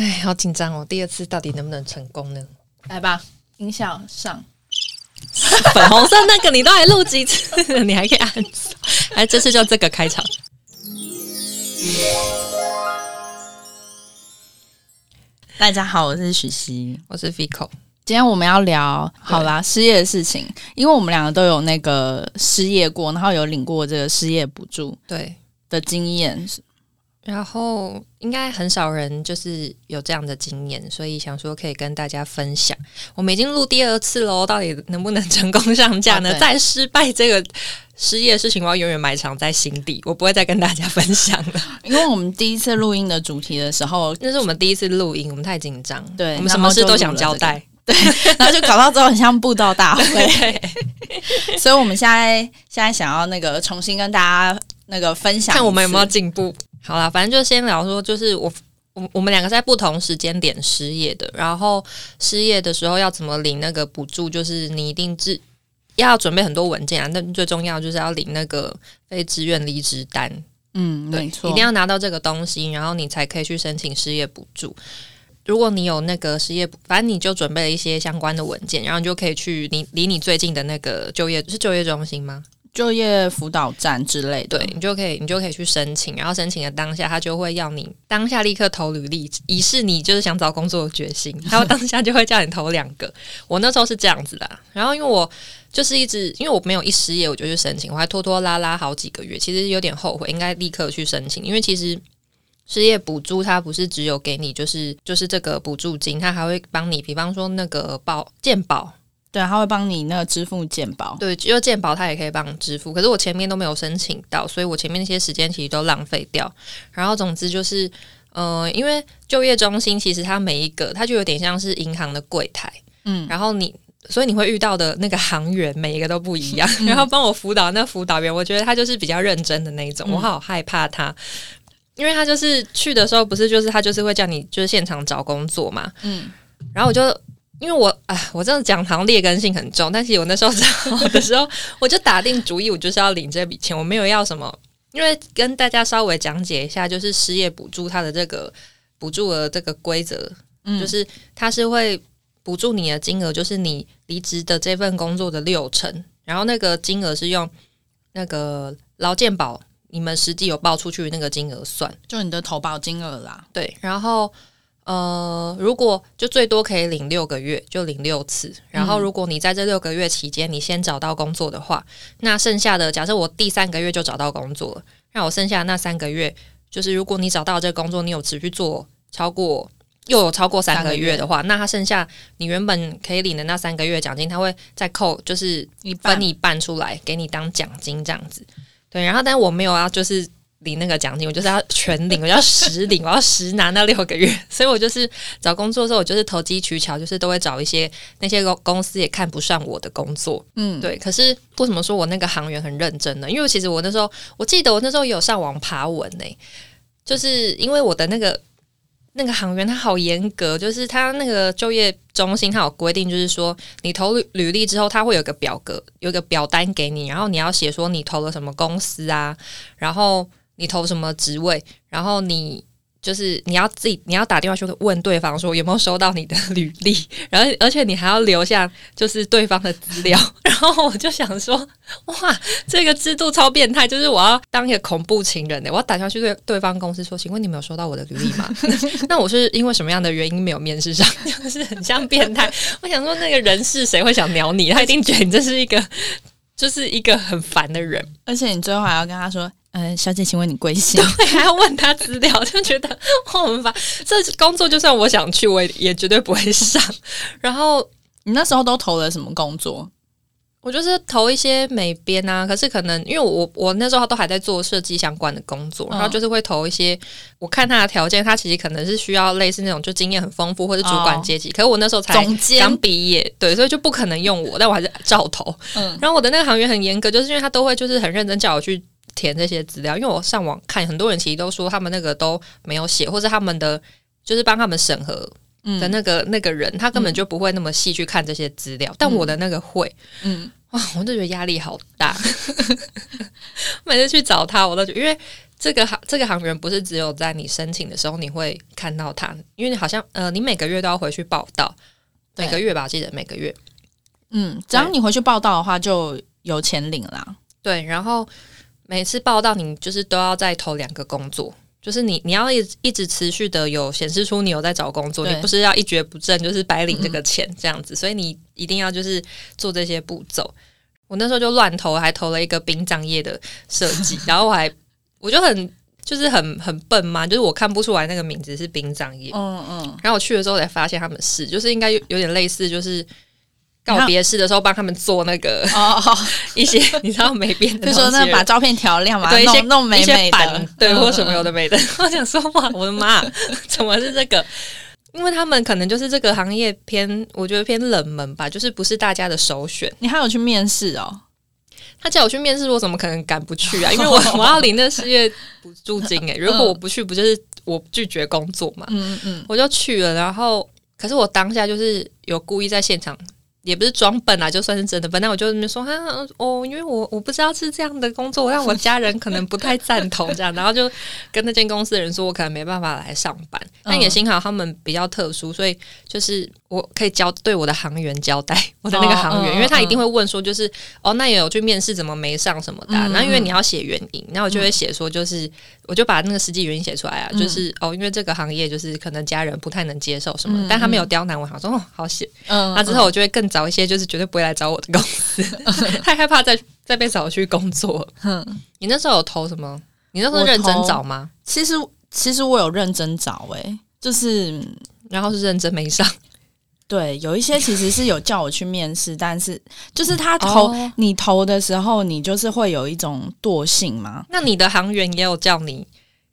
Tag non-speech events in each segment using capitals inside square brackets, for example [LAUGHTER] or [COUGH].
哎，好紧张哦！第二次到底能不能成功呢？来吧，音效上。[LAUGHS] 粉红色那个你都还录几次？[LAUGHS] 你还可以按手。哎，这次就这个开场。大家好，我是许熙，我是 Fico。今天我们要聊好啦失业的事情，因为我们两个都有那个失业过，然后有领过这个失业补助对，的经验。然后应该很少人就是有这样的经验，所以想说可以跟大家分享。我们已经录第二次喽，到底能不能成功上架呢？再失败这个失业的事情，我要永远埋藏在心底，我不会再跟大家分享了。因为我们第一次录音的主题的时候，那是我们第一次录音，我们太紧张，对我们什么事都想交代。对然后就搞到之后很像布道大会，所以我们现在现在想要那个重新跟大家那个分享，看我们有没有进步。好啦，反正就先聊说，就是我我我们两个在不同时间点失业的，然后失业的时候要怎么领那个补助，就是你一定自要准备很多文件啊，但最重要就是要领那个非自愿离职单，嗯，对，没错，一定要拿到这个东西，然后你才可以去申请失业补助。如果你有那个失业，反正你就准备了一些相关的文件，然后你就可以去你离你最近的那个就业是就业中心吗？就业辅导站之类，对你就可以，你就可以去申请，然后申请的当下，他就会要你当下立刻投履历，以示你就是想找工作的决心。然后当下就会叫你投两个。我那时候是这样子的，然后因为我就是一直因为我没有一失业我就去申请，我还拖拖拉拉好几个月，其实有点后悔，应该立刻去申请，因为其实。失业补助它不是只有给你，就是就是这个补助金，它还会帮你，比方说那个保健保，对，他会帮你那个支付鉴保，对，只有健保他也可以帮你支付，可是我前面都没有申请到，所以我前面那些时间其实都浪费掉。然后总之就是，呃，因为就业中心其实它每一个它就有点像是银行的柜台，嗯，然后你。所以你会遇到的那个行员每一个都不一样，[LAUGHS] 然后帮我辅导那辅导员，我觉得他就是比较认真的那一种，嗯我好害怕他，因为他就是去的时候不是就是他就是会叫你就是现场找工作嘛，嗯，然后我就因为我啊，我这样讲好像劣根性很重，但是我那时候找的时候，[LAUGHS] 我就打定主意，我就是要领这笔钱，我没有要什么。因为跟大家稍微讲解一下，就是失业补助它的这个补助额这个规则，嗯就是它是会补助你的金额，就是你离职的这份工作的六成，然后那个金额是用那个劳健保你们实际有报出去的那个金额算。就你的投保金额啦，对，然后呃，如果就最多可以领六个月，就领六次。然后，嗯如果你在这六个月期间，你先找到工作的话，那剩下的假设我第三个月就找到工作了，那我剩下的那三个月，就是如果你找到这个工作，你有持续做超过。又有超过三个月的话，那他剩下你原本可以领的那三个月奖金，他会再扣，就是一半分一半出来给你当奖金这样子。对，然后但我没有啊就是领那个奖金，我就是要全领，我要实领，我要实拿那六个月。所以我就是找工作的时候，我就是投机取巧，就是都会找一些那些公公司也看不上我的工作。嗯，对，可是为什么说我那个行员很认真呢？因为其实我那时候，我记得我那时候有上网爬文呢、就是因为我的那个那个行员他好严格，就是他那个就业中心他有规定，就是说你投履履历之后，他会有个表格，有个表单给你，然后你要写说你投了什么公司啊，然后你投什么职位，然后你。就是你要自己，你要打电话去问对方说有没有收到你的履历，[LAUGHS] 然后而且你还要留下就是对方的资料。[LAUGHS] 然后我就想说，哇，这个制度超变态，就是我要当一个恐怖情人的、我要打电话去对对方公司说，请问你们有收到我的履历吗？[LAUGHS] 那我是因为什么样的原因没有面试上？就是很像变态。我想说，那个人是谁会想鸟你？他一定觉得你这是一个，就是一个很烦的人。而且你最后还要跟他说，呃，小姐，请问你贵姓？[LAUGHS] 对，还要问他资料，就觉得哇我们烦。这工作就算我想去，我也也绝对不会上。然后你那时候都投了什么工作？我就是投一些美编啊，可是可能因为我我那时候都还在做设计相关的工作，嗯。然后就是会投一些，我看他的条件，他其实可能是需要类似那种就经验很丰富或者主管阶级，可是我那时候才刚毕业，对，所以就不可能用我，但我还是照投。嗯，然后我的那个行员很严格，就是因为他都会就是很认真叫我去填这些资料，因为我上网看，很多人其实都说他们那个都没有写，或者他们的就是帮他们审核嗯的那个、那个人，他根本就不会那么细去看这些资料，但我的那个会，嗯，哇，我就觉得压力好大。每次去找他，我都觉得，因为这个行这个行员不是只有在你申请的时候你会看到他，因为你好像呃，你每个月都要回去报道，每个月吧，记得每个月。嗯，只要你回去报道的话，就有钱领啦。对，然后每次报道你就是都要再投两个工作，就是你你要一直一直持续的有显示出你有在找工作，你不是要一蹶不振，就是白领这个钱这样子，所以你一定要就是做这些步骤。我那时候就乱投，还投了一个殡葬业的设计，然后我还我就很就是很很笨嘛，就是我看不出来那个名字是殡葬业，嗯嗯，然后我去了之后才发现他们是，就是应该有有点类似，就是告别式的时候帮他们做那个哦，[LAUGHS] 一些你知道没变的就说那把照片调亮嘛，对一些弄弄美美版的，对，嗯或什么有的没的。[LAUGHS] 我想说，哇，我的妈，[LAUGHS] 怎么是这个？因为他们可能就是这个行业偏，我觉得偏冷门吧，就是不是大家的首选。你还有去面试哦？他叫我去面试，我怎么可能敢不去啊？因为我我要领那失业补助金诶、如果我不去，不就是我拒绝工作嘛？嗯嗯我就去了，然后可是我当下就是有故意在现场，也不是装笨啊，就算是真的笨。那我就那说哈哦，因为我我不知道是这样的工作，让我家人可能不太赞同这样，[LAUGHS] 然后就跟那间公司的人说我可能没办法来上班。但也幸好他们比较特殊，所以就是我可以交对我的行员交代 [LAUGHS] 我的那个行员，因为他一定会问说就是哦，那也有去面试怎么没上什么的啊、嗯那、因为你要写原因，那我就会写说就是我就把那个实际原因写出来啊，就是哦，因为这个行业就是可能家人不太能接受什么，嗯但他没有刁难我，想说哦好写，嗯，那之后我就会更早一些就是绝对不会来找我的公司，[LAUGHS] 太害怕再再被找去工作。哼。嗯，你那时候有投什么？你那时候认真找吗？其实其实我有认真找诶、就是然后是认真没上，对，有一些其实是有叫我去面试，但是就是他投、哦你投的时候，你就是会有一种惰性嘛。那你的行员也有叫你，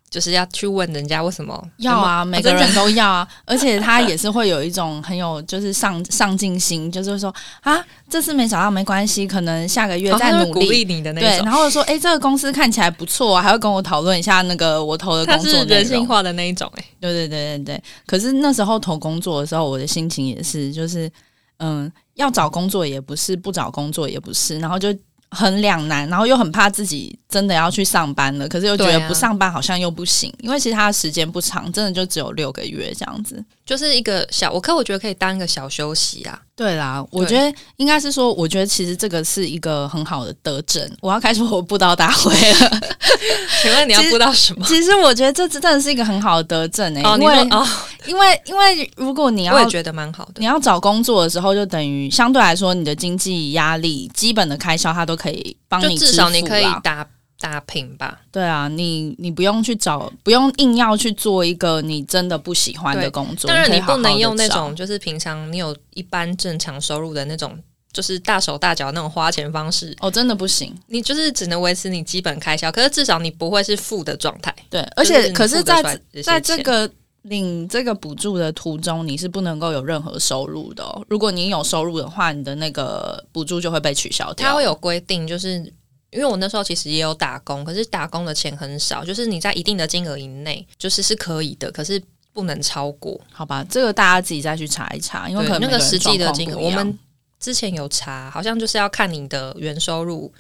就是要去问人家为什么要啊，每个人都要啊，[LAUGHS] 而且他也是会有一种很有就是上上进心，就是说啊，这次没找到没关系，可能下个月哦再努力。他会鼓励你的那对，种，然后说，哎、这个公司看起来不错、啊，还会跟我讨论一下那个我投的工作。[LAUGHS] 人性化的那一种、欸，对对对对对。可是那时候投工作的时候，我的心情也是，就是嗯，要找工作也不是，不找工作也不是，然后就很两难，然后又很怕自己真的要去上班了，可是又觉得不上班好像又不行，因为其实他的时间不长，真的就只有六个月这样子。就是一个小，我可我觉得可以当一个小休息啊。对啦，我觉得应该是说，我觉得其实这个是一个很好的德政。我要开始我布道大会了。[LAUGHS] 请问你要布道什么？其实我觉得这真的是一个很好的德政诶、哦，因为哦，[LAUGHS] 因为因为如果你要我也觉得蛮好的你。要找工作的时候，就等于相对来说，你的经济压力、基本的开销，它都可以帮你至少你可以打打拼吧。对啊，你你不用去找，不用硬要去做一个你真的不喜欢的工作。当然，你不能用那种就是平常你有一般正常收入的那种，就是大手大脚那种花钱方式。哦，真的不行。你就是只能维持你基本开销，可是至少你不会是负的状态。对，而且是可是在在这个领这个补助的途中，你是不能够有任何收入的哦。如果你有收入的话，你的那个补助就会被取消掉。它会有规定，就是因为我那时候其实也有打工，可是打工的钱很少，就是你在一定的金额以内，就是是可以的，可是不能超过。好吧，这个大家自己再去查一查，因为可能那个实际的金额，我们之前有查，好像就是要看你的原收入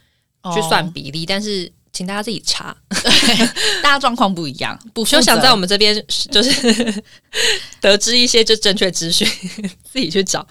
去算哦比例，但是请大家自己查。[LAUGHS] 大家状况不一样，不负责就想在我们这边就是 [LAUGHS] 得知一些就正确资讯，[LAUGHS] 自己去找。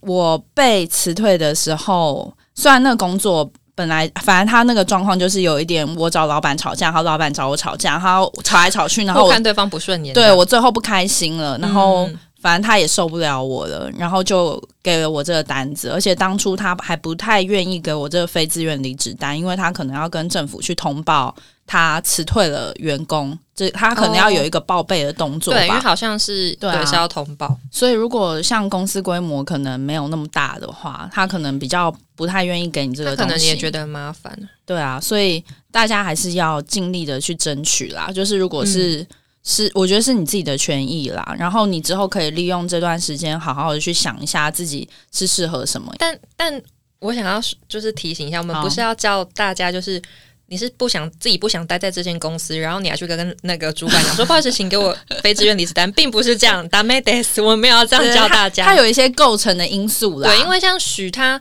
我被辞退的时候，虽然那个工作本来反正他那个状况就是有一点，我找老板吵架，然后老板找我吵架，然后吵来吵去，然后我看对方不顺眼，对我最后不开心了，然后。嗯反正他也受不了我了，然后就给了我这个单子，而且当初他还不太愿意给我这个非自愿离职单，因为他可能要跟政府去通报他辞退了员工，这他可能要有一个报备的动作吧。对，因为好像是对啊是要通报。所以如果像公司规模可能没有那么大的话，他可能比较不太愿意给你这个东西。能也觉得很麻烦，对啊，所以大家还是要尽力的去争取啦。就是如果是、是，我觉得是你自己的权益啦。然后你之后可以利用这段时间，好好的去想一下自己是适合什么。但但我想要就是提醒一下，我们不是要叫大家就是。你是不想自己不想待在这间公司，然后你还去跟那个主管讲 [LAUGHS] 说，不好意思，请给我非自愿离职单，并不是这样。d a m e d e s 我们没有要这样教大家。它有一些构成的因素啦。对，因为像许他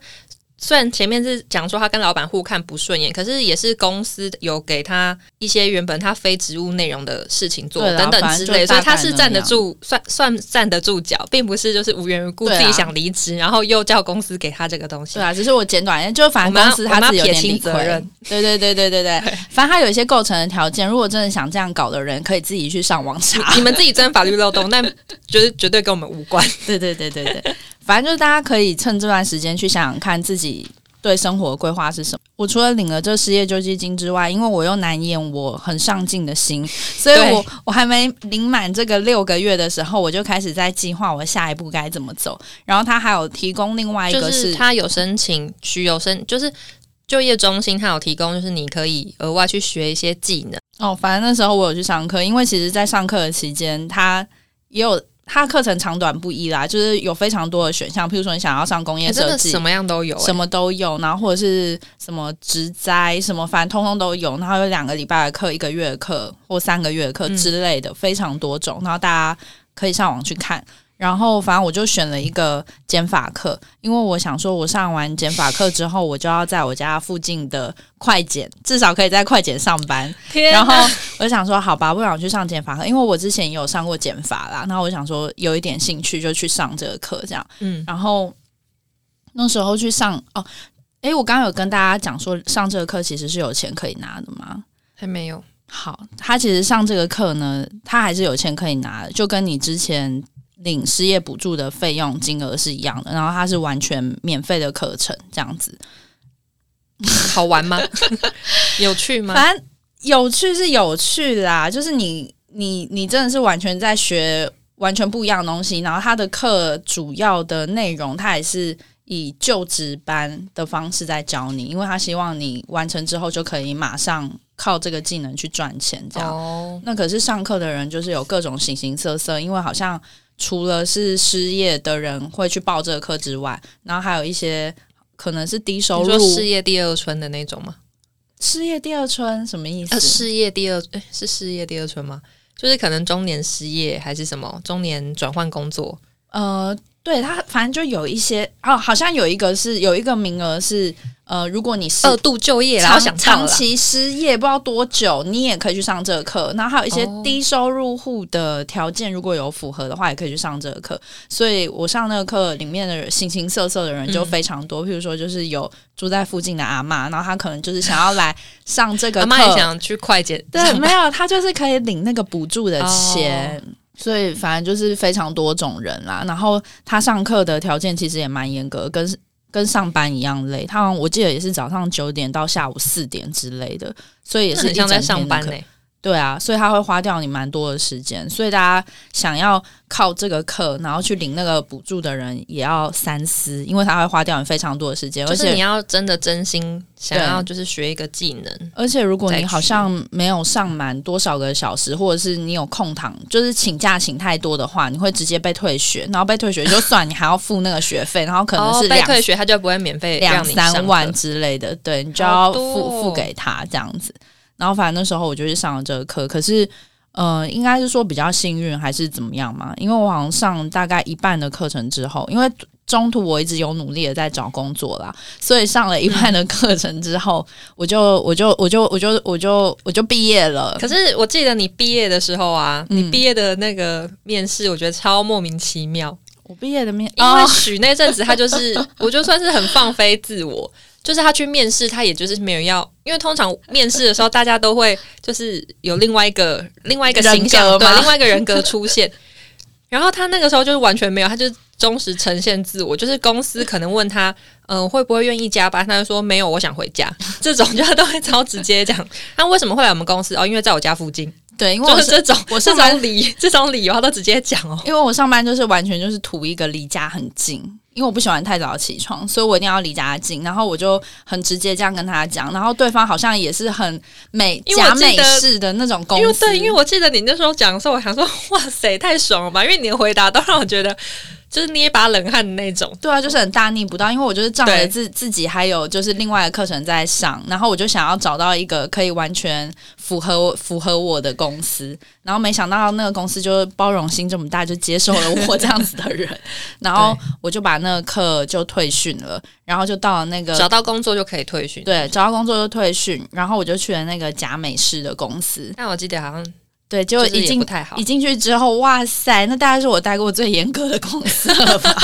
虽然前面是讲说他跟老板互看不顺眼，可是也是公司有给他一些原本他非职务内容的事情做等等之类，所以他是站得住，算算站得住脚，并不是就是无缘无故自己想离职，然后又叫公司给他这个东西对。啊，只是我简短就反正公司他自己有点责任。对对对对对对，[LAUGHS] 反正他有一些构成的条件，如果真的想这样搞的人，可以自己去上网查。你们自己钻法律漏洞，但就是绝对跟我们无关。对对对对对，反正就是大家可以趁这段时间去想想看自己对生活的规划是什么。我除了领了这失业救济金之外，因为我又难掩我很上进的心，所以我我还没领满这个六个月的时候，我就开始在计划我下一步该怎么走。然后他还有提供另外一就个是他有申请需有申，就是就业中心他有提供，就是你可以额外去学一些技能。哦，反正那时候我有去上课，因为其实，在上课的期间，他也有他课程长短不一啦，就是有非常多的选项，譬如说你想要上工业设计，的什么样都有、欸，什么都有，然后或者是什么植栽，什么反正通通都有，然后有两个礼拜的课、一个月的课或三个月的课嗯之类的，非常多种，然后大家可以上网去看。然后反正我就选了一个减法课，因为我想说，我上完减法课之后，我就要在我家附近的快减，至少可以在快减上班。然后我就想说，好吧，不想去上减法课，因为我之前也有上过减法啦。然后我想说，有一点兴趣就去上这个课，这样。嗯，然后那时候去上哦，诶，我刚刚有跟大家讲说，上这个课其实是有钱可以拿的吗？还没有。好，他其实上这个课呢，他还是有钱可以拿的，就跟你之前领失业补助的费用金额是一样的。然后它是完全免费的课程，这样子。[LAUGHS] 好玩吗？[LAUGHS] 有趣吗？反正有趣是有趣啦，就是你你你真的是完全在学完全不一样的东西，然后他的课主要的内容，他也是以就职班的方式在教你，因为他希望你完成之后就可以马上靠这个技能去赚钱，这样。哦，那可是上课的人就是有各种形形色色，因为好像除了是失业的人会去报这个课之外，然后还有一些可能是低收入说事业第二春的那种吗？失业第二春什么意思？呃，失业第二，诶是失业第二春吗？就是可能中年失业还是什么中年转换工作，呃，对他反正就有一些哦，好像有一个是有一个名额是呃，如果你是二度就业啦，我长想长期失业不知道多久，你也可以去上这个课。然后还有一些哦低收入户的条件，如果有符合的话，也可以去上这个课。所以我上那个课里面的人形形色色的人就嗯非常多，譬如说就是有住在附近的阿嬷，然后他可能就是想要来上这个课，阿妈也想去快捷，对，没有，他就是可以领那个补助的钱。哦所以反正就是非常多种人啦，然后他上课的条件其实也蛮严格，跟跟上班一样累。他好像我记得也是早上九点到下午四点之类的，所以也是一那很像在上班呢、对啊，所以他会花掉你蛮多的时间，所以大家想要靠这个课然后去领那个补助的人也要三思，因为他会花掉你非常多的时间，而且就是你要真的真心想要就是学一个技能，而且如果你好像没有上满多少个小时，或者是你有空堂，就是请假请太多的话，你会直接被退学，然后被退学就 [LAUGHS] 算，你还要付那个学费，然后可能哦是退学，他就不会免费两三万之类的，对你就要付哦付给他这样子。然后反正那时候我就去上了这个课，可是呃，应该是说比较幸运还是怎么样嘛？因为我好像上大概一半的课程之后，因为中途我一直有努力的在找工作啦，所以上了一半的课程之后，我就我就我就我就我就我就毕业了。可是我记得你毕业的时候啊，嗯你毕业的那个面试，我觉得超莫名其妙。我毕业的面，因为哦许那阵子他就是，我就算是很放飞自我，就是他去面试，他也就是没有要，因为通常面试的时候，大家都会就是有另外一个另外一个形象，对，另外一个人格出现。[LAUGHS] 然后他那个时候就是完全没有，他就忠实呈现自我，就是公司可能问他，嗯、会不会愿意加班，他就说没有，我想回家。[LAUGHS] 这种就他都会超直接讲，他为什么会来我们公司？哦，因为在我家附近，对，因为我就是这种我上班种理这种理由他都直接讲哦。因为我上班就是完全就是图一个离家很近，因为我不喜欢太早起床，所以我一定要离家近。然后我就很直接这样跟他讲，然后对方好像也是很美因为我假美式的那种公司，因为对，因为我记得你那时候讲的时候，我想说，哇塞，太爽了吧！因为你的回答都让我觉得就是捏把冷汗的那种。对啊，就是很大逆不道，因为我就是仗着自自己还有就是另外的课程在上，然后我就想要找到一个可以完全符合符合我的公司，然后没想到那个公司就是包容心这么大，就接受了我这样子的人，[LAUGHS] 然后我就把那个课就退训了，然后就到了那个找到工作就可以退训。，对找到工作就退训，然后我就去了那个假美式的公司，但我记得好像对，就一进也不太好一。进去之后，哇塞，那大概是我待过最严格的公司了吧？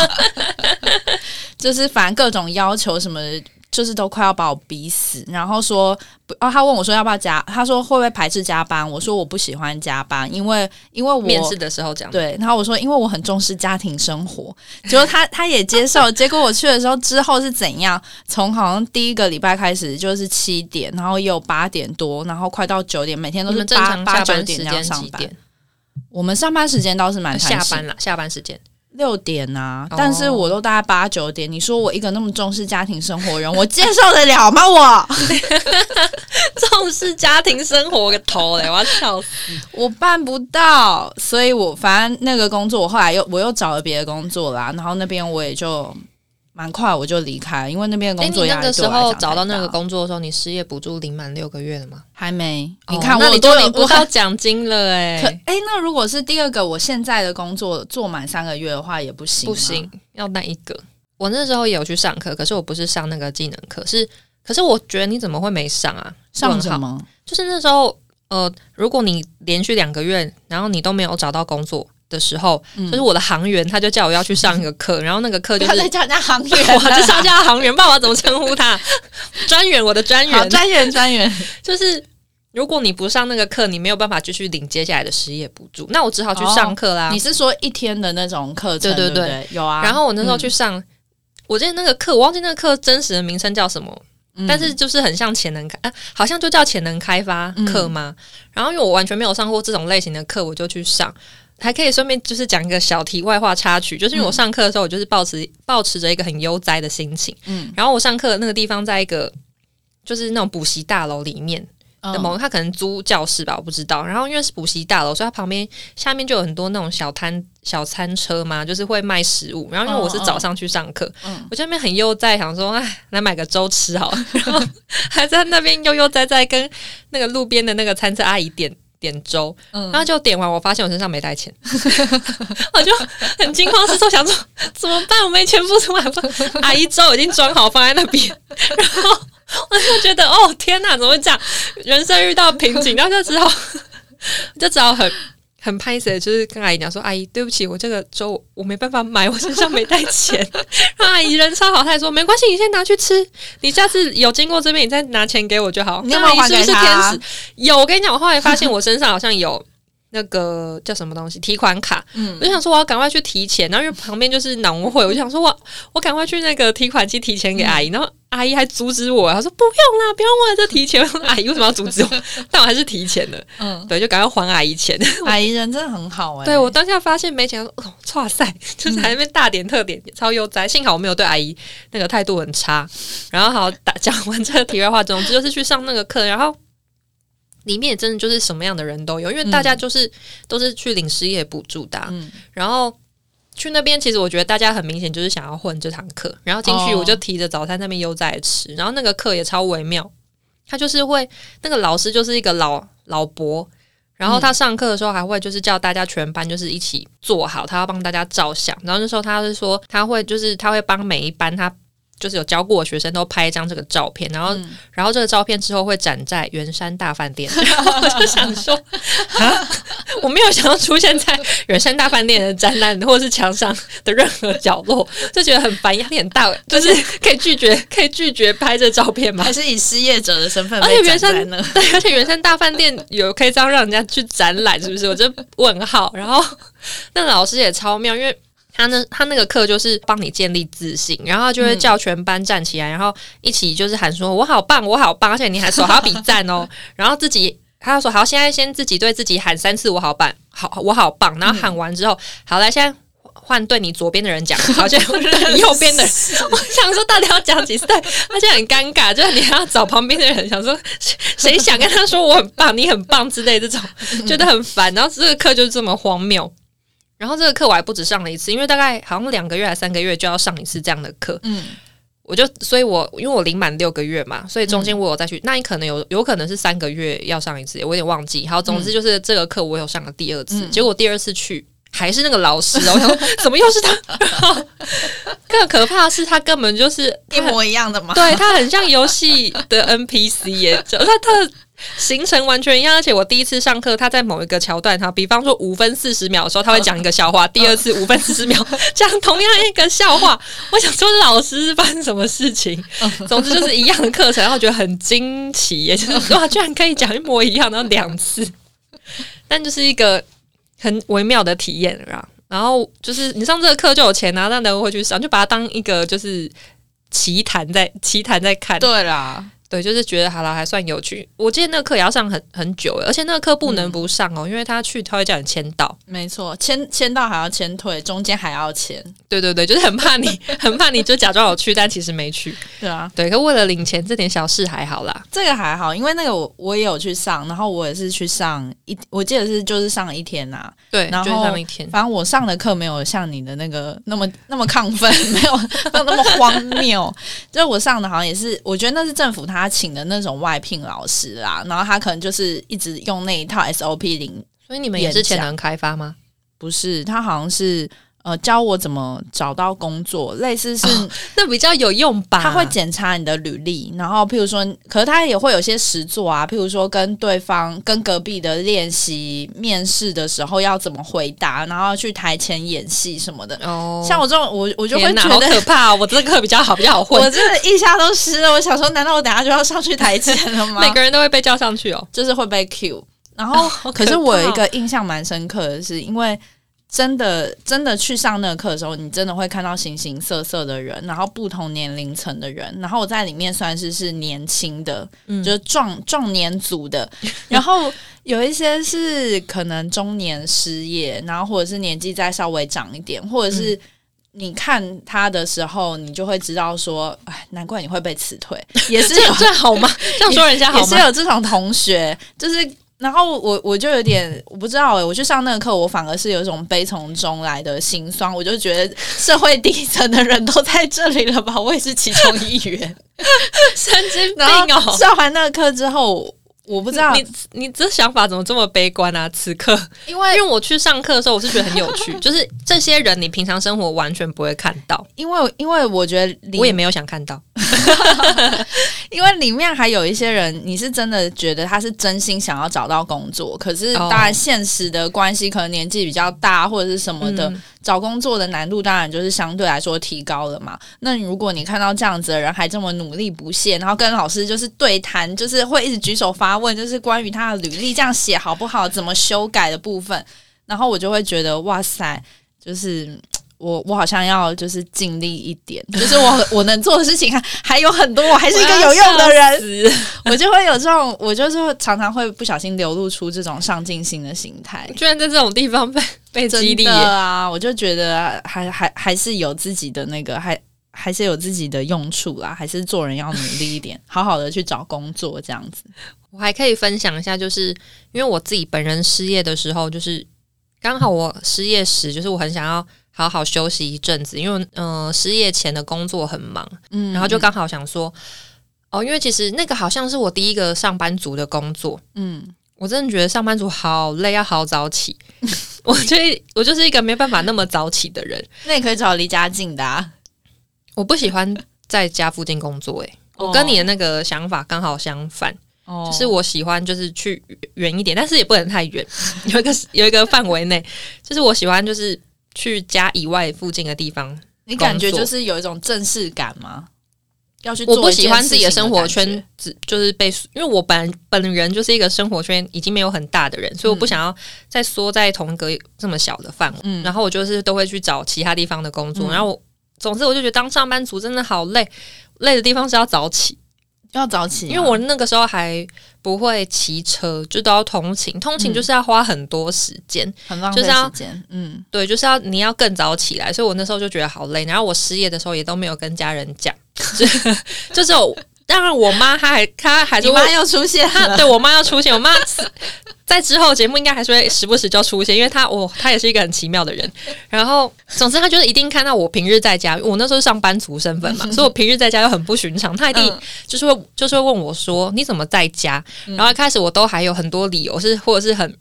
[LAUGHS] 就是反正各种要求什么的，就是都快要把我逼死。然后说不，哦，他问我说要不要加，他说会不会排斥加班？我说我不喜欢加班，因为因为我面试的时候讲，对，然后我说因为我很重视家庭生活，结果他他也接受。结果我去的时候之后是怎样？从好像第一个礼拜开始就是七点，然后也有八点多，然后快到九点，每天都是正八八九点这样班时间上班。我们上班时间倒是蛮长下班了，下班时间。六点啊，哦但是我都大概八九点。你说我一个那么重视家庭生活的人，[LAUGHS] 我接受得了吗？我 [LAUGHS] 重视家庭生活个头嘞！我要笑死。我办不到，所以我反正那个工作，我后来又我又找了别的工作啦，然后那边我也就蛮快我就离开，因为那边工作压力你那个时候找到那个工作的时候，你失业补助领满六个月了吗？还没？哦你看我都领不到奖金了哎、可哎、那如果是第二个，我现在的工作做满三个月的话，也不行，不行，，要那一个。我那时候也有去上课，可是我不是上那个技能课，是可是我觉得你怎么会没上啊？上什么？就是那时候呃，如果你连续两个月，然后你都没有找到工作的时候，就是我的航员他就叫我要去上一个课，然后那个课就是不要再叫人家航员了，[LAUGHS] 我就上叫他行员，不知道我要怎么称呼他，[LAUGHS] 专员，我的专员，专员专员，[LAUGHS] 就是如果你不上那个课，你没有办法继续领接下来的失业补助，那我只好去上课啦。你是说一天的那种课程？对对对有啊。然后我那时候去嗯上，我记得那个课，我忘记那个课真实的名称叫什么，嗯但是就是很像潜能开，啊、好像就叫潜能开发课吗？然后因为我完全没有上过这种类型的课，我就去上。还可以顺便就是讲一个小题外话插曲，就是因为我上课的时候，我就是抱持抱持着一个很悠哉的心情。嗯然后我上课的那个地方在一个就是那种补习大楼里面，的嗯某他可能租教室吧，我不知道。然后因为是补习大楼，所以它旁边下面就有很多那种小摊小餐车嘛，就是会卖食物。然后因为我是早上去上课，嗯我这边很悠哉，想说哎，来买个粥吃好了。然后还在那边悠悠哉哉跟那个路边的那个餐车阿姨点。点粥，嗯然后就点完，我发现我身上没带钱，[LAUGHS] 我就很惊慌失措，想说怎么办？我没钱付出来，阿姨粥已经装好放在那边，[LAUGHS] 然后我就觉得哦天哪，怎么会这样？人生遇到瓶颈，然后就只好 [LAUGHS] 就只好很很拍死，就是跟阿姨讲说：“阿姨，对不起，我这个粥我没办法买，我身上没带钱。[LAUGHS] ”然后阿姨人超好，她还说：“没关系，你先拿去吃，你下次有经过这边，你再拿钱给我就好。”你有没有那阿姨是不是天使？有，我跟你讲，我后来发现我身上好像有。那个叫什么东西提款卡，嗯我就想说我要赶快去提钱，然后因为旁边就是农会，我就想说我我赶快去那个提款机提钱给阿姨，然后阿姨还阻止我，她说不用啦，不用为了这提钱。阿姨为什么要阻止我？[LAUGHS] 但我还是提钱了，嗯，对，就赶快还阿姨钱。阿姨人真的很好哎、对我当下发现没钱，哦，哇塞，就是还在那边大点特点，超悠哉。幸好我没有对阿姨那个态度很差。然后好打讲完这个题外话，总之就是去上那个课，然后里面也真的就是什么样的人都有，因为大家就是、都是去领失业补助的啊、嗯然后。去那边，其实我觉得大家很明显就是想要混这堂课，然后进去哦我就提着早餐在那边悠哉地吃，然后那个课也超微妙，他就是会那个老师就是一个老老伯，然后他上课的时候还会就是叫大家全班就是一起坐好，他要帮大家照相。然后那时候他是说他会就是他会帮每一班他就是有教过的学生都拍一张这个照片，然后、嗯然后这个照片之后会展在圆山大饭店。然 [LAUGHS] 后我就想说，啊，我没有想要出现在圆山大饭店的展览或者是墙上的任何角落，就觉得很烦，压力很大。就是可以拒绝可以拒绝拍这照片吗？还是以失业者的身份而且圆山那。[LAUGHS] 对，而且圆山大饭店有可以这样让人家去展览，是不是？我就问号。然后那老师也超妙，因为他那他那个课就是帮你建立自信，然后就会叫全班站起来，然后一起就是喊说“我好棒，我好棒”，而且你还手还要比赞哦，[LAUGHS] 然后自己。他就说：“好，现在先自己对自己喊三次‘我好棒’，好，我好棒。”然后喊完之后，好来，现在换对你左边的人讲，[LAUGHS] 好，像换对你右边的人。[LAUGHS] 我想说，到底要讲几次？对，而且很尴尬，就是你还要找旁边的人，想说谁谁想跟他说我很棒，你很棒之类这种，觉得很烦。然后这个课就是这么荒谬。然后这个课我还不止上了一次，因为大概好像两个月还三个月就要上一次这样的课，嗯，我就所以我因为我领满六个月嘛，所以中间我有再去，那你可能有有可能是三个月要上一次，我有点忘记。好，总之就是这个课我有上了第二次，嗯结果第二次去。还是那个老师哦，我想说怎么又是他？更可怕的是，他根本就是一模一样的嘛。对他很像游戏的 NPC 耶，就他他的行程完全一样。而且我第一次上课，他在某一个桥段，他比方说五分四十秒的时候，他会讲一个笑话；第二次五分四十秒 [LAUGHS] 讲同样一个笑话。我想说，老师是发生什么事情？[LAUGHS] 总之就是一样的课程，然后觉得很惊奇也，就是哇，居然可以讲一模一样，然后两次，[LAUGHS] 但就是一个很微妙的体验啦。然后就是你上这个课就有钱拿，那等会去上，就把它当一个就是奇谈在奇谈在看。对啦，对，就是觉得好了还算有趣。我记得那个课也要上很很久，而且那个课不能不上哦，因为他去他会叫你签到。没错，签签到还要签退，中间还要签。对对对，就是很怕你，很怕你就假装有去，但其实没去。[LAUGHS] 对啊，对，可为了领钱这点小事还好啦。这个还好，因为那个我我也有去上，然后我也是去上一，我记得是就是上了一天呐、对，然后就是上一天。反正我上的课没有像你的那个那么那么亢奋，[LAUGHS] 没有没有那么荒谬。就是我上的好像也是，我觉得那是政府他请的那种外聘老师啦，然后他可能就是一直用那一套 SOP 零，所以你们也是潜能开发吗？不是他好像是呃教我怎么找到工作，类似是。哦 [LAUGHS] 那比较有用吧？他会检查你的履历，然后譬如说，可是他也会有些实作啊，譬如说跟对方、跟隔壁的练习面试的时候要怎么回答，然后去台前演戏什么的。哦，像我这种，我我就会觉得可怕、哦！我这个比较好，比较好混我，真的一下都湿了。我想说，难道我等下就要上去台前了 [LAUGHS] 吗？每个人都会被叫上去哦。就是会被 Q。然后，[LAUGHS] 可是我有一个印象蛮深刻的是，因为真的真的去上那个课的时候，你真的会看到形形色色的人，然后不同年龄层的人。然后我在里面算是是年轻的，嗯就是壮壮年组的，[LAUGHS] 然后有一些是可能中年失业，然后或者是年纪再稍微长一点，或者是。你看他的时候，你就会知道说，哎，难怪你会被辞退，也是这样这样好吗？这样说人家好也是？有这种同学，就是。然后我我就有点我不知道诶、我去上那个课，我反而是有一种悲从中来的心酸。我就觉得社会底层的人都在这里了吧，我也是其中一员。[LAUGHS] 神经病哦！上完那个课之后，我不知道，你你这想法怎么这么悲观啊？此刻，因为因为我去上课的时候，我是觉得很有趣，就是这些人你平常生活完全不会看到，因为因为我觉得我也没有想看到。[LAUGHS] 因为里面还有一些人，你是真的觉得他是真心想要找到工作，可是哦当然现实的关系，可能年纪比较大或者是什么的，嗯找工作的难度当然就是相对来说提高了嘛。那如果你看到这样子的人还这么努力不懈，然后跟老师就是对谈，就是会一直举手发问，就是关于他的履历这样写好不好，怎么修改的部分，然后我就会觉得哇塞，就是。我我好像要就是尽力一点，[LAUGHS] 就是我我能做的事情还还有很多，我还是一个有用的人，人，我就会有这种，我就是常常会不小心流露出这种上进心的心态。居然在这种地方被 [LAUGHS] 被激励耶，啊，我就觉得还还还是有自己的那个，还还是有自己的用处啦，还是做人要努力一点，[LAUGHS] 好好的去找工作这样子。我还可以分享一下，就是因为我自己本人失业的时候，就是刚好我失业时，就是我很想要好好休息一阵子，因为嗯、呃失业前的工作很忙，嗯。然后就刚好想说，哦，因为其实那个好像是我第一个上班族的工作，嗯，我真的觉得上班族好累，要好早起。[LAUGHS] 我觉得我就是一个没办法那么早起的人，那你可以找离家近的、啊。我不喜欢在家附近工作、欸。我跟你的那个想法刚好相反，哦。就是我喜欢就是去远一点，但是也不能太远，有一个有一个范围内，就是我喜欢就是去家以外附近的地方。你感觉就是有一种正式感吗？要去我不喜欢自己的生活圈，只就是被，因为我本本人就是一个生活圈已经没有很大的人，所以我不想要再缩在同一个这么小的范围。嗯然后我就是都会去找其他地方的工作，嗯然后我总之我就觉得当上班族真的好累，累的地方是要早起，要早起啊、因为我那个时候还不会骑车，就都要通勤，通勤就是要花很多时间。很浪费时间。嗯，对，就是要你要更早起来，所以我那时候就觉得好累。然后我失业的时候也都没有跟家人讲，[LAUGHS] 就就只有当然我妈她还她还是会你妈要出现对我妈要出现，我妈在之后节目应该还是会时不时就出现，因为他我他也是一个很奇妙的人。然后，总之他就是一定看到我平日在家，我那时候上班族身份嘛，所以我平日在家又很不寻常，他一定就是会就是会问我说你怎么在家？然后一开始我都还有很多理由，是或者是很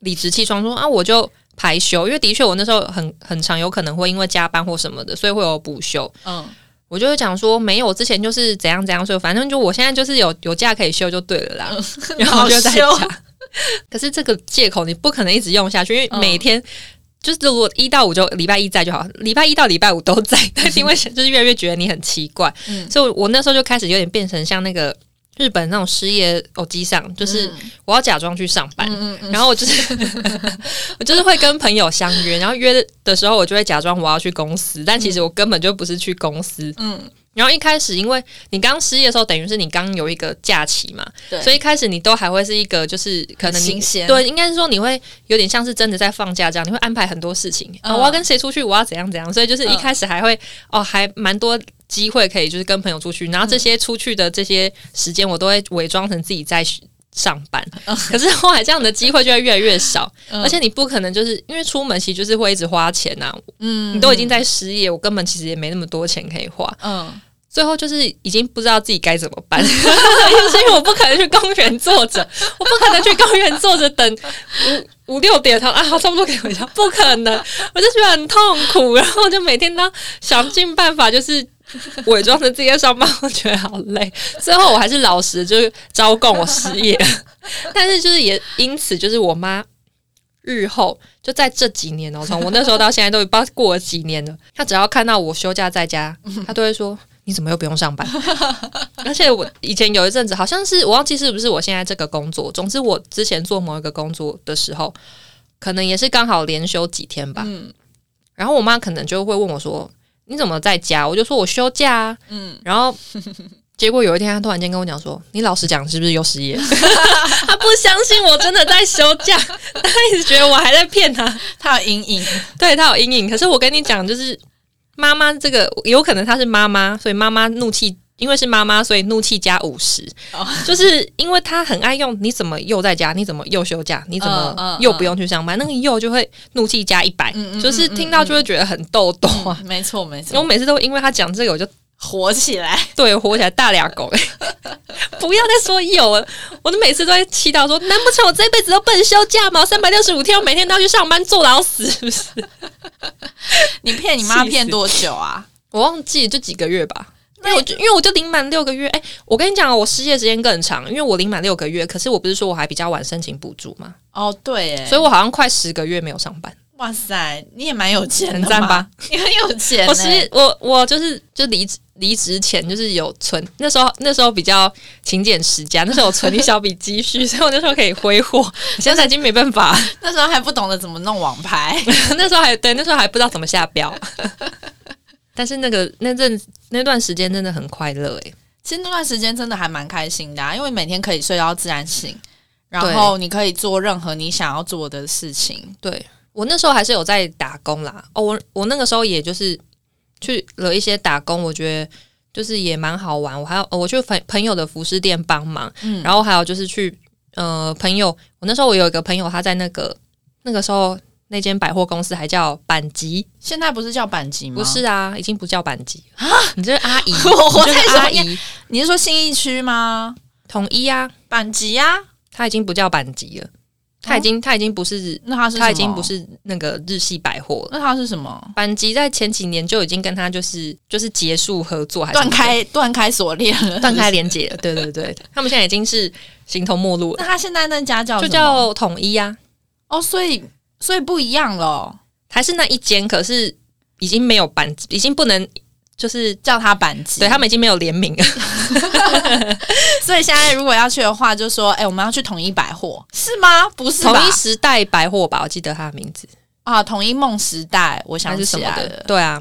理直气壮说啊我就排休，因为的确我那时候很很长有可能会因为加班或什么的，所以会有补休。嗯。我就会讲说没有，之前就是怎样怎样，所以反正就我现在就是有有假可以休就对了啦，[LAUGHS] 然后就在家。[LAUGHS] 可是这个借口你不可能一直用下去，因为每天就是如果一到五就礼拜一在就好，礼拜一到礼拜五都在，[LAUGHS] 但是因为就是越来越觉得你很奇怪，所以我那时候就开始有点变成像那个。日本那种失业偶机上，就是我要假装去上班，然后我就是 [LAUGHS] 我就是会跟朋友相约，然后约的时候我就会假装我要去公司，但其实我根本就不是去公司。嗯，然后一开始因为你刚失业的时候，等于是你刚有一个假期嘛，所以一开始你都还会是一个就是可能新鲜，对，应该是说你会有点像是真的在放假这样，你会安排很多事情啊，我要跟谁出去，我要怎样怎样，所以就是一开始还会哦，还蛮多。机会可以就是跟朋友出去，然后这些出去的这些时间，我都会伪装成自己在上班。可是后来这样的机会就会越来越少，而且你不可能就是因为出门其实就是会一直花钱呐。嗯，你都已经在失业，我根本其实也没那么多钱可以花。嗯，最后就是已经不知道自己该怎么办，是因为我不可能去公园坐着，我不可能去公园坐着等五五六点他啊，差不多可以回家，不可能，我就觉得很痛苦，然后就每天都想尽办法就是。[LAUGHS] 伪装成自己在上班，我觉得好累。最后我还是老实，就是招供我失业。[LAUGHS] 但是就是也因此，就是我妈日后就在这几年哦，从我那时候到现在都不知道过了几年了。她只要看到我休假在家，[LAUGHS] 她都会说：“你怎么又不用上班？”而且我以前有一阵子，好像是我忘记是不是我现在这个工作。总之，我之前做某一个工作的时候，可能也是刚好连休几天吧。嗯，然后我妈可能就会问我说。你怎么在家？我就说我休假啊。嗯，然后 [LAUGHS] 结果有一天，他突然间跟我讲说：“你老实讲，是不是又失业？” [LAUGHS] 他不相信我真的在休假，他一直觉得我还在骗他。他有阴影，对他有阴影。可是我跟你讲，就是妈妈这个有可能她是妈妈，所以妈妈怒气。因为是妈妈，所以怒气加五十，就是因为他很爱用。你怎么又在家？你怎么又休假？你怎么又不用去上班？那个又就会怒气加一百，就是听到就会觉得很逗逗啊。没错没错，我每次都因为他讲这个，我就火起来。[LAUGHS] 对，火起来大俩狗，[LAUGHS] 不要再说有了，我都每次都在气到说，难不成我这辈子都不能休假吗？三百六十五天，我每天都要去上班，坐牢死是不是？[LAUGHS] 你骗你妈骗多久啊？我忘记就几个月吧。因为我就因为我就领满六个月，哎，我跟你讲我失业时间更长，因为我领满六个月，可是我不是说我还比较晚申请补助吗？哦，对，所以我好像快十个月没有上班。哇塞，你也蛮有钱，很赞吧？你很有钱。[LAUGHS] 我实我我就是就离职离职前就是有存，那时候那时候比较勤俭持家，那时候我存一小笔积蓄，[LAUGHS] 所以我那时候可以挥霍。现在已经没办法，[LAUGHS] 那时候还不懂得怎么弄网牌，那时候还对，那时候还不知道怎么下标。但是那个那阵那段时间真的很快乐诶，其实那段时间真的还蛮开心的，啊，因为每天可以睡到自然醒，然后你可以做任何你想要做的事情。对我那时候还是有在打工啦，哦，我我那个时候也就是去了一些打工，我觉得就是也蛮好玩。我还要我去朋朋友的服饰店帮忙，嗯，然后还有就是去呃朋友，我那时候我有一个朋友他在那个那个时候。那间百货公司还叫板吉，现在不是叫板吉吗？不是啊，已经不叫板吉啊！你这是阿姨，[LAUGHS] 我是阿姨。你是说新义区吗？统一啊，板吉啊，他已经不叫板吉了，他已经他已经不是，那他是他已经不是那个日系百货了。那他是什么？板吉在前几年就已经跟他就是就是结束合作，还断开断开锁链了，断开连接了。对对对，[LAUGHS] 他们现在已经是形同陌路了。那他现在那家叫就叫统一啊？哦，所以。所以不一样了，还是那一间，可是已经没有板，已经不能就是叫它板子，对他们已经没有联名了。[LAUGHS] 所以现在如果要去的话，就说：“哎，我们要去统一百货，是吗？不是统一时代百货吧？我记得它的名字啊，统一梦时代，我想起来了。对啊，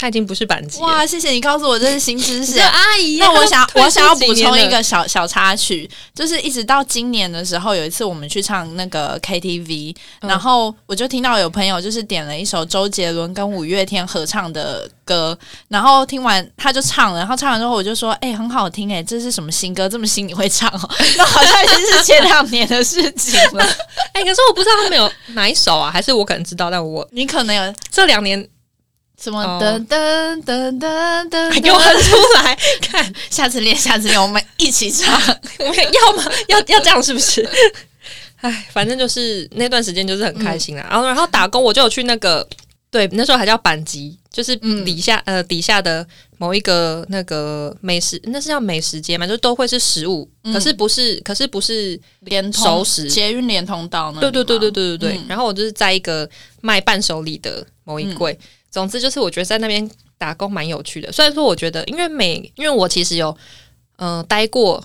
他已经不是板级了。哇，谢谢你告诉我这是新知识。阿姨，那我想，[LAUGHS] 我想要补充一个小小插曲，就是一直到今年的时候，有一次我们去唱那个 KTV，、嗯然后我就听到有朋友就是点了一首周杰伦跟五月天合唱的歌，然后听完他就唱了，然后唱完之后我就说，哎、很好听哎、这是什么新歌？这么新你会唱哦？[LAUGHS] 那好像已经是前两年的事情了。[LAUGHS] 哎、可是我不知道他们有哪一首啊，还是我可能知道，但我你可能有这两年什么哦噔噔噔噔噔，给我哼出来看，下次练，下次练，我们一起唱。我 [LAUGHS] 们要吗？要要这样是不是？[LAUGHS] 哎，反正就是那段时间就是很开心啦。然后然后打工我就有去那个，对，那时候还叫板级，就是嗯底下、呃底下的某一个那个美食，那是叫美食街嘛，就都会是食物，嗯可是不是，可是不是连通熟食捷运连通道那里对对对对对对对。嗯然后我就是在一个卖伴手礼的某一柜，总之就是我觉得在那边打工蛮有趣的。虽然说我觉得，因为每因为我其实有嗯、呃待过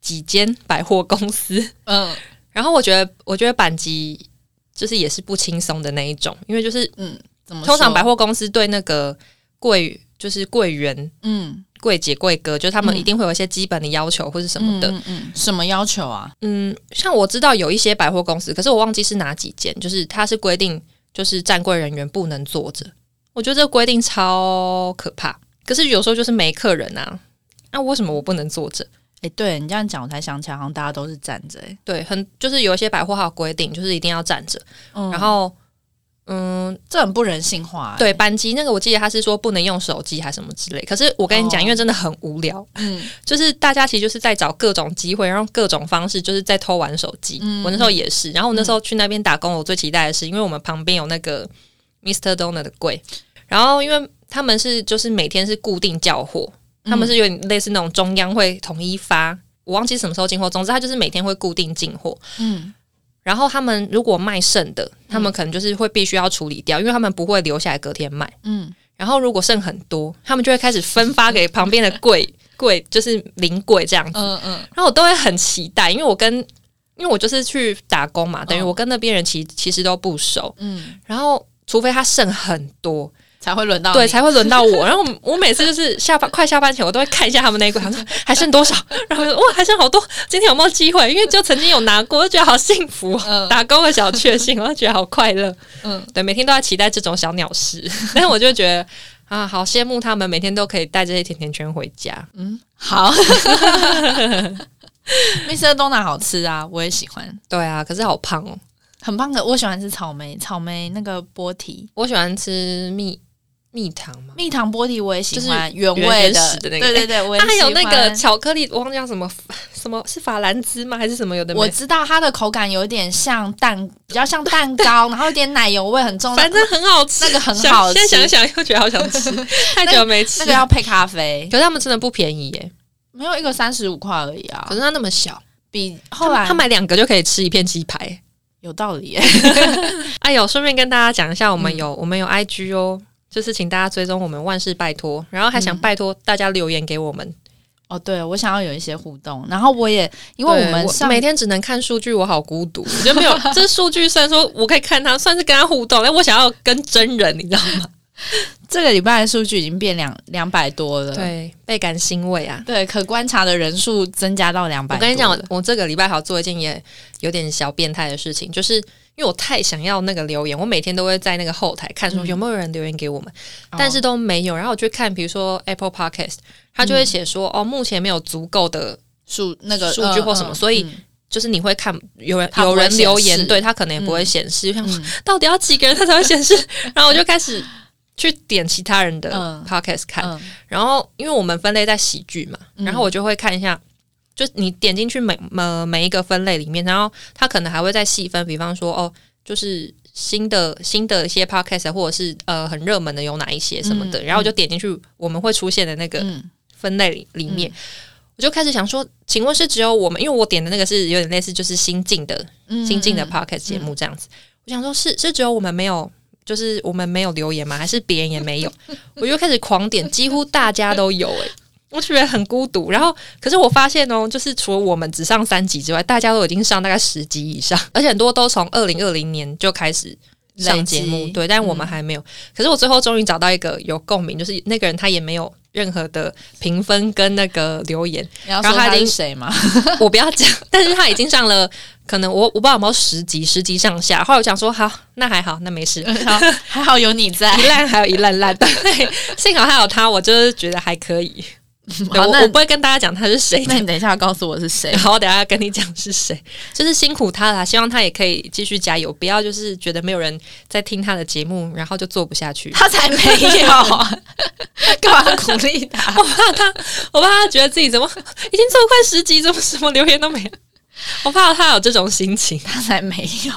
几间百货公司，嗯 [LAUGHS] 然后我觉得我觉得板级就是也是不轻松的那一种，因为就是嗯，怎么通常百货公司对那个柜就是柜员。嗯柜姐、柜哥，就是他们嗯一定会有一些基本的要求或是什么的。嗯嗯嗯，什么要求啊？嗯，像我知道有一些百货公司，可是我忘记是哪几间，就是它是规定，就是站柜人员不能坐着。我觉得这个规定超可怕。可是有时候就是没客人啊，那、为什么我不能坐着？哎、对你这样讲，我才想起来，好像大家都是站着、欸。对，很就是有一些百货它有规定，就是一定要站着。嗯然后，嗯，这很不人性化、欸。对，班机那个我记得他是说不能用手机还是什么之类。可是我跟你讲，哦因为真的很无聊，嗯就是大家其实就是在找各种机会，然后各种方式，就是在偷玩手机。嗯我那时候也是，然后我那时候去那边打工，我最期待的是，因为我们旁边有那个 Mr. Donut 的柜，然后因为他们是就是每天是固定叫货，他们是有点类似那种中央会统一发，我忘记什么时候进货，总之他就是每天会固定进货。嗯然后他们如果卖剩的，他们可能就是会必须要处理掉，因为他们不会留下来隔天卖。嗯然后如果剩很多，他们就会开始分发给旁边的柜 [LAUGHS] 柜，就是临柜这样子。嗯嗯然后我都会很期待，因为我跟因为我就是去打工嘛，等于嗯我跟那边人其其实都不熟。嗯，然后除非他剩很多，才会轮到对，才会轮到我。[LAUGHS] 然后我每次就是下班快下班前，我都会看一下他们那一柜，好 [LAUGHS] 像还剩多少，然后我就哇还剩好多，今天有没有机会？因为就曾经有拿过，我就觉得好幸福打工的小确幸，我就觉得好快乐。[LAUGHS] 嗯对，每天都在期待这种小鸟事，但是我就觉得啊，好羡慕他们每天都可以带这些甜甜圈回家。嗯好。Mr. Donut 好吃啊，我也喜欢，对啊，可是好胖哦。很棒的。我喜欢吃草莓，草莓那个波提，我喜欢吃蜜蜜糖嘛，蜜糖波提我也喜就是欢，原原味原的那个对对对，它还有那个巧克力，我忘记叫什么什么是法兰兹吗？还是什么有的？我知道它的口感有点像蛋，比较像蛋糕，然后有点奶油味很重，[LAUGHS] 反正很好吃，那个很好吃现在想想又觉得好想吃，[LAUGHS] 太久没吃。那个要配咖啡，可是他们真的不便宜耶，没有一个三十五块而已啊可。是它那么小，比后来他买两个就可以吃一片鸡排。有道理耶。[LAUGHS] 哎呦，顺便跟大家讲一下，我们嗯有、我们有 IG 哦，就是请大家追踪我们万事拜托，然后还想嗯拜托大家留言给我们，哦，对，我想要有一些互动，然后我也因为我们上每天只能看数据，我好孤独。我觉得没有 [LAUGHS] 这数据，虽然说我可以看他，算是跟他互动，但我想要跟真人，你知道吗？[LAUGHS] 这个礼拜的数据已经变两两百多了，对，倍感欣慰啊。对，可观察的人数增加到两百。我跟你讲，我我这个礼拜还要做一件也有点小变态的事情，就是因为我太想要那个留言，我每天都会在那个后台看说嗯有没有人留言给我们，哦但是都没有。然后我去看，比如说 Apple Podcast，它就会写说、哦，目前没有足够的，数那个数据或什么嗯所以嗯就是你会看有人有人留言，对他可能也不会显示，就像到底要几个人他才会显示？[LAUGHS] 然后我就开始去点其他人的嗯。Podcast 看，嗯。然后因为我们分类在喜剧嘛，嗯。然后我就会看一下，就你点进去每呃每一个分类里面，然后它可能还会再细分，比方说哦，就是新的新的一些 podcast 或者是呃很热门的有哪一些什么的，嗯然后我就点进去我们会出现的那个嗯。分类里里面。我就开始想说，请问是只有我们？因为我点的那个是有点类似，就是新进的嗯新进的嗯。podcast 节目这样子。我想说，是是只有我们没有，就是我们没有留言吗？还是别人也没有？我就开始狂点，几乎大家都有诶、我觉得很孤独。然后，可是我发现哦，就是除了我们只上三集之外，大家都已经上大概十集以上，而且很多都从二零二零年就开始上节目，对，但我们还没有。可是我最后终于找到一个有共鸣，就是那个人他也没有任何的评分跟那个留言，然后他已经是谁吗？[LAUGHS] 我不要讲，[LAUGHS] 但是他已经上了，可能我我不知道有没有十集，十集上下。后来我想说，好，那还好，那没事。[LAUGHS] 好还好有你在一。烂还有一烂烂，对，幸好还有他，我就是觉得还可以。[LAUGHS] 对好，那我我不会跟大家讲他是谁，那你等一下告诉我是谁。[LAUGHS] 好，我等一下跟你讲是谁，就是辛苦他啦，希望他也可以继续加油，不要就是觉得没有人在听他的节目，然后就做不下去。[LAUGHS] 他才没有，干嘛鼓励他？我怕他，我怕他觉得自己怎么已经做快十集，怎么什么留言都没有。我怕他有这种心情，他才没有。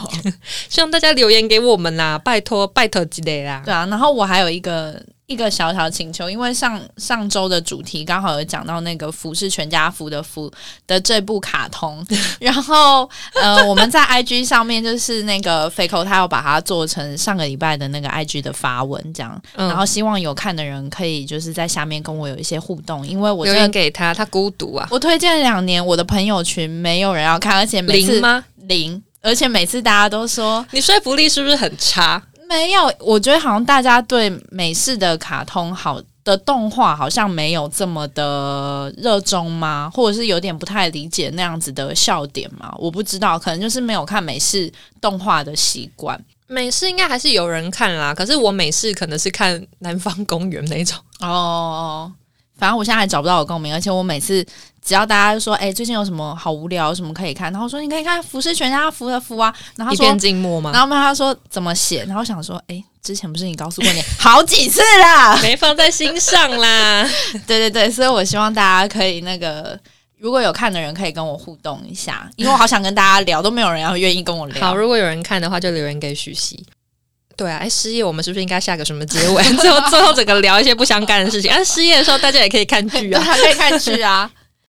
希望大家留言给我们啦，拜托拜托之类啦。对啊，然后我还有一个一个小小请求，因为上上周的主题刚好有讲到那个福是全家福的福的这部卡通，[LAUGHS] 然后呃我们在 IG 上面就是那个肥口他要把它做成上个礼拜的那个 IG 的发文这样，嗯然后希望有看的人可以就是在下面跟我有一些互动，因为我留言给他，他孤独啊，我推荐两年，我的朋友群没有人要看，而且每次零吗？零，而且每次大家都说你说服力是不是很差？没有，我觉得好像大家对美式的卡通好的动画好像没有这么的热衷吗？或者是有点不太理解那样子的笑点吗？我不知道，可能就是没有看美式动画的习惯。美式应该还是有人看啦，可是我美式可能是看《南方公园》那种。哦，反正我现在还找不到我共鸣，而且我每次只要大家就说，哎、最近有什么好无聊，有什么可以看，然后说你可以看《服饰全家福》的福啊，然后说一片静默吗？然后他说怎么写，然后想说，哎、之前不是你告诉过你好几次啦？没放在心上啦。[LAUGHS] 对对对，所以我希望大家可以那个，如果有看的人可以跟我互动一下，因为我好想跟大家聊，都没有人要愿意跟我聊。好，如果有人看的话，就留言给许熙。对啊，哎，失业我们是不是应该下个什么结尾？[LAUGHS] 最后最后整个聊一些不相干的事情。啊，失业的时候大家也可以看剧。[LAUGHS] 啊，可以看剧啊。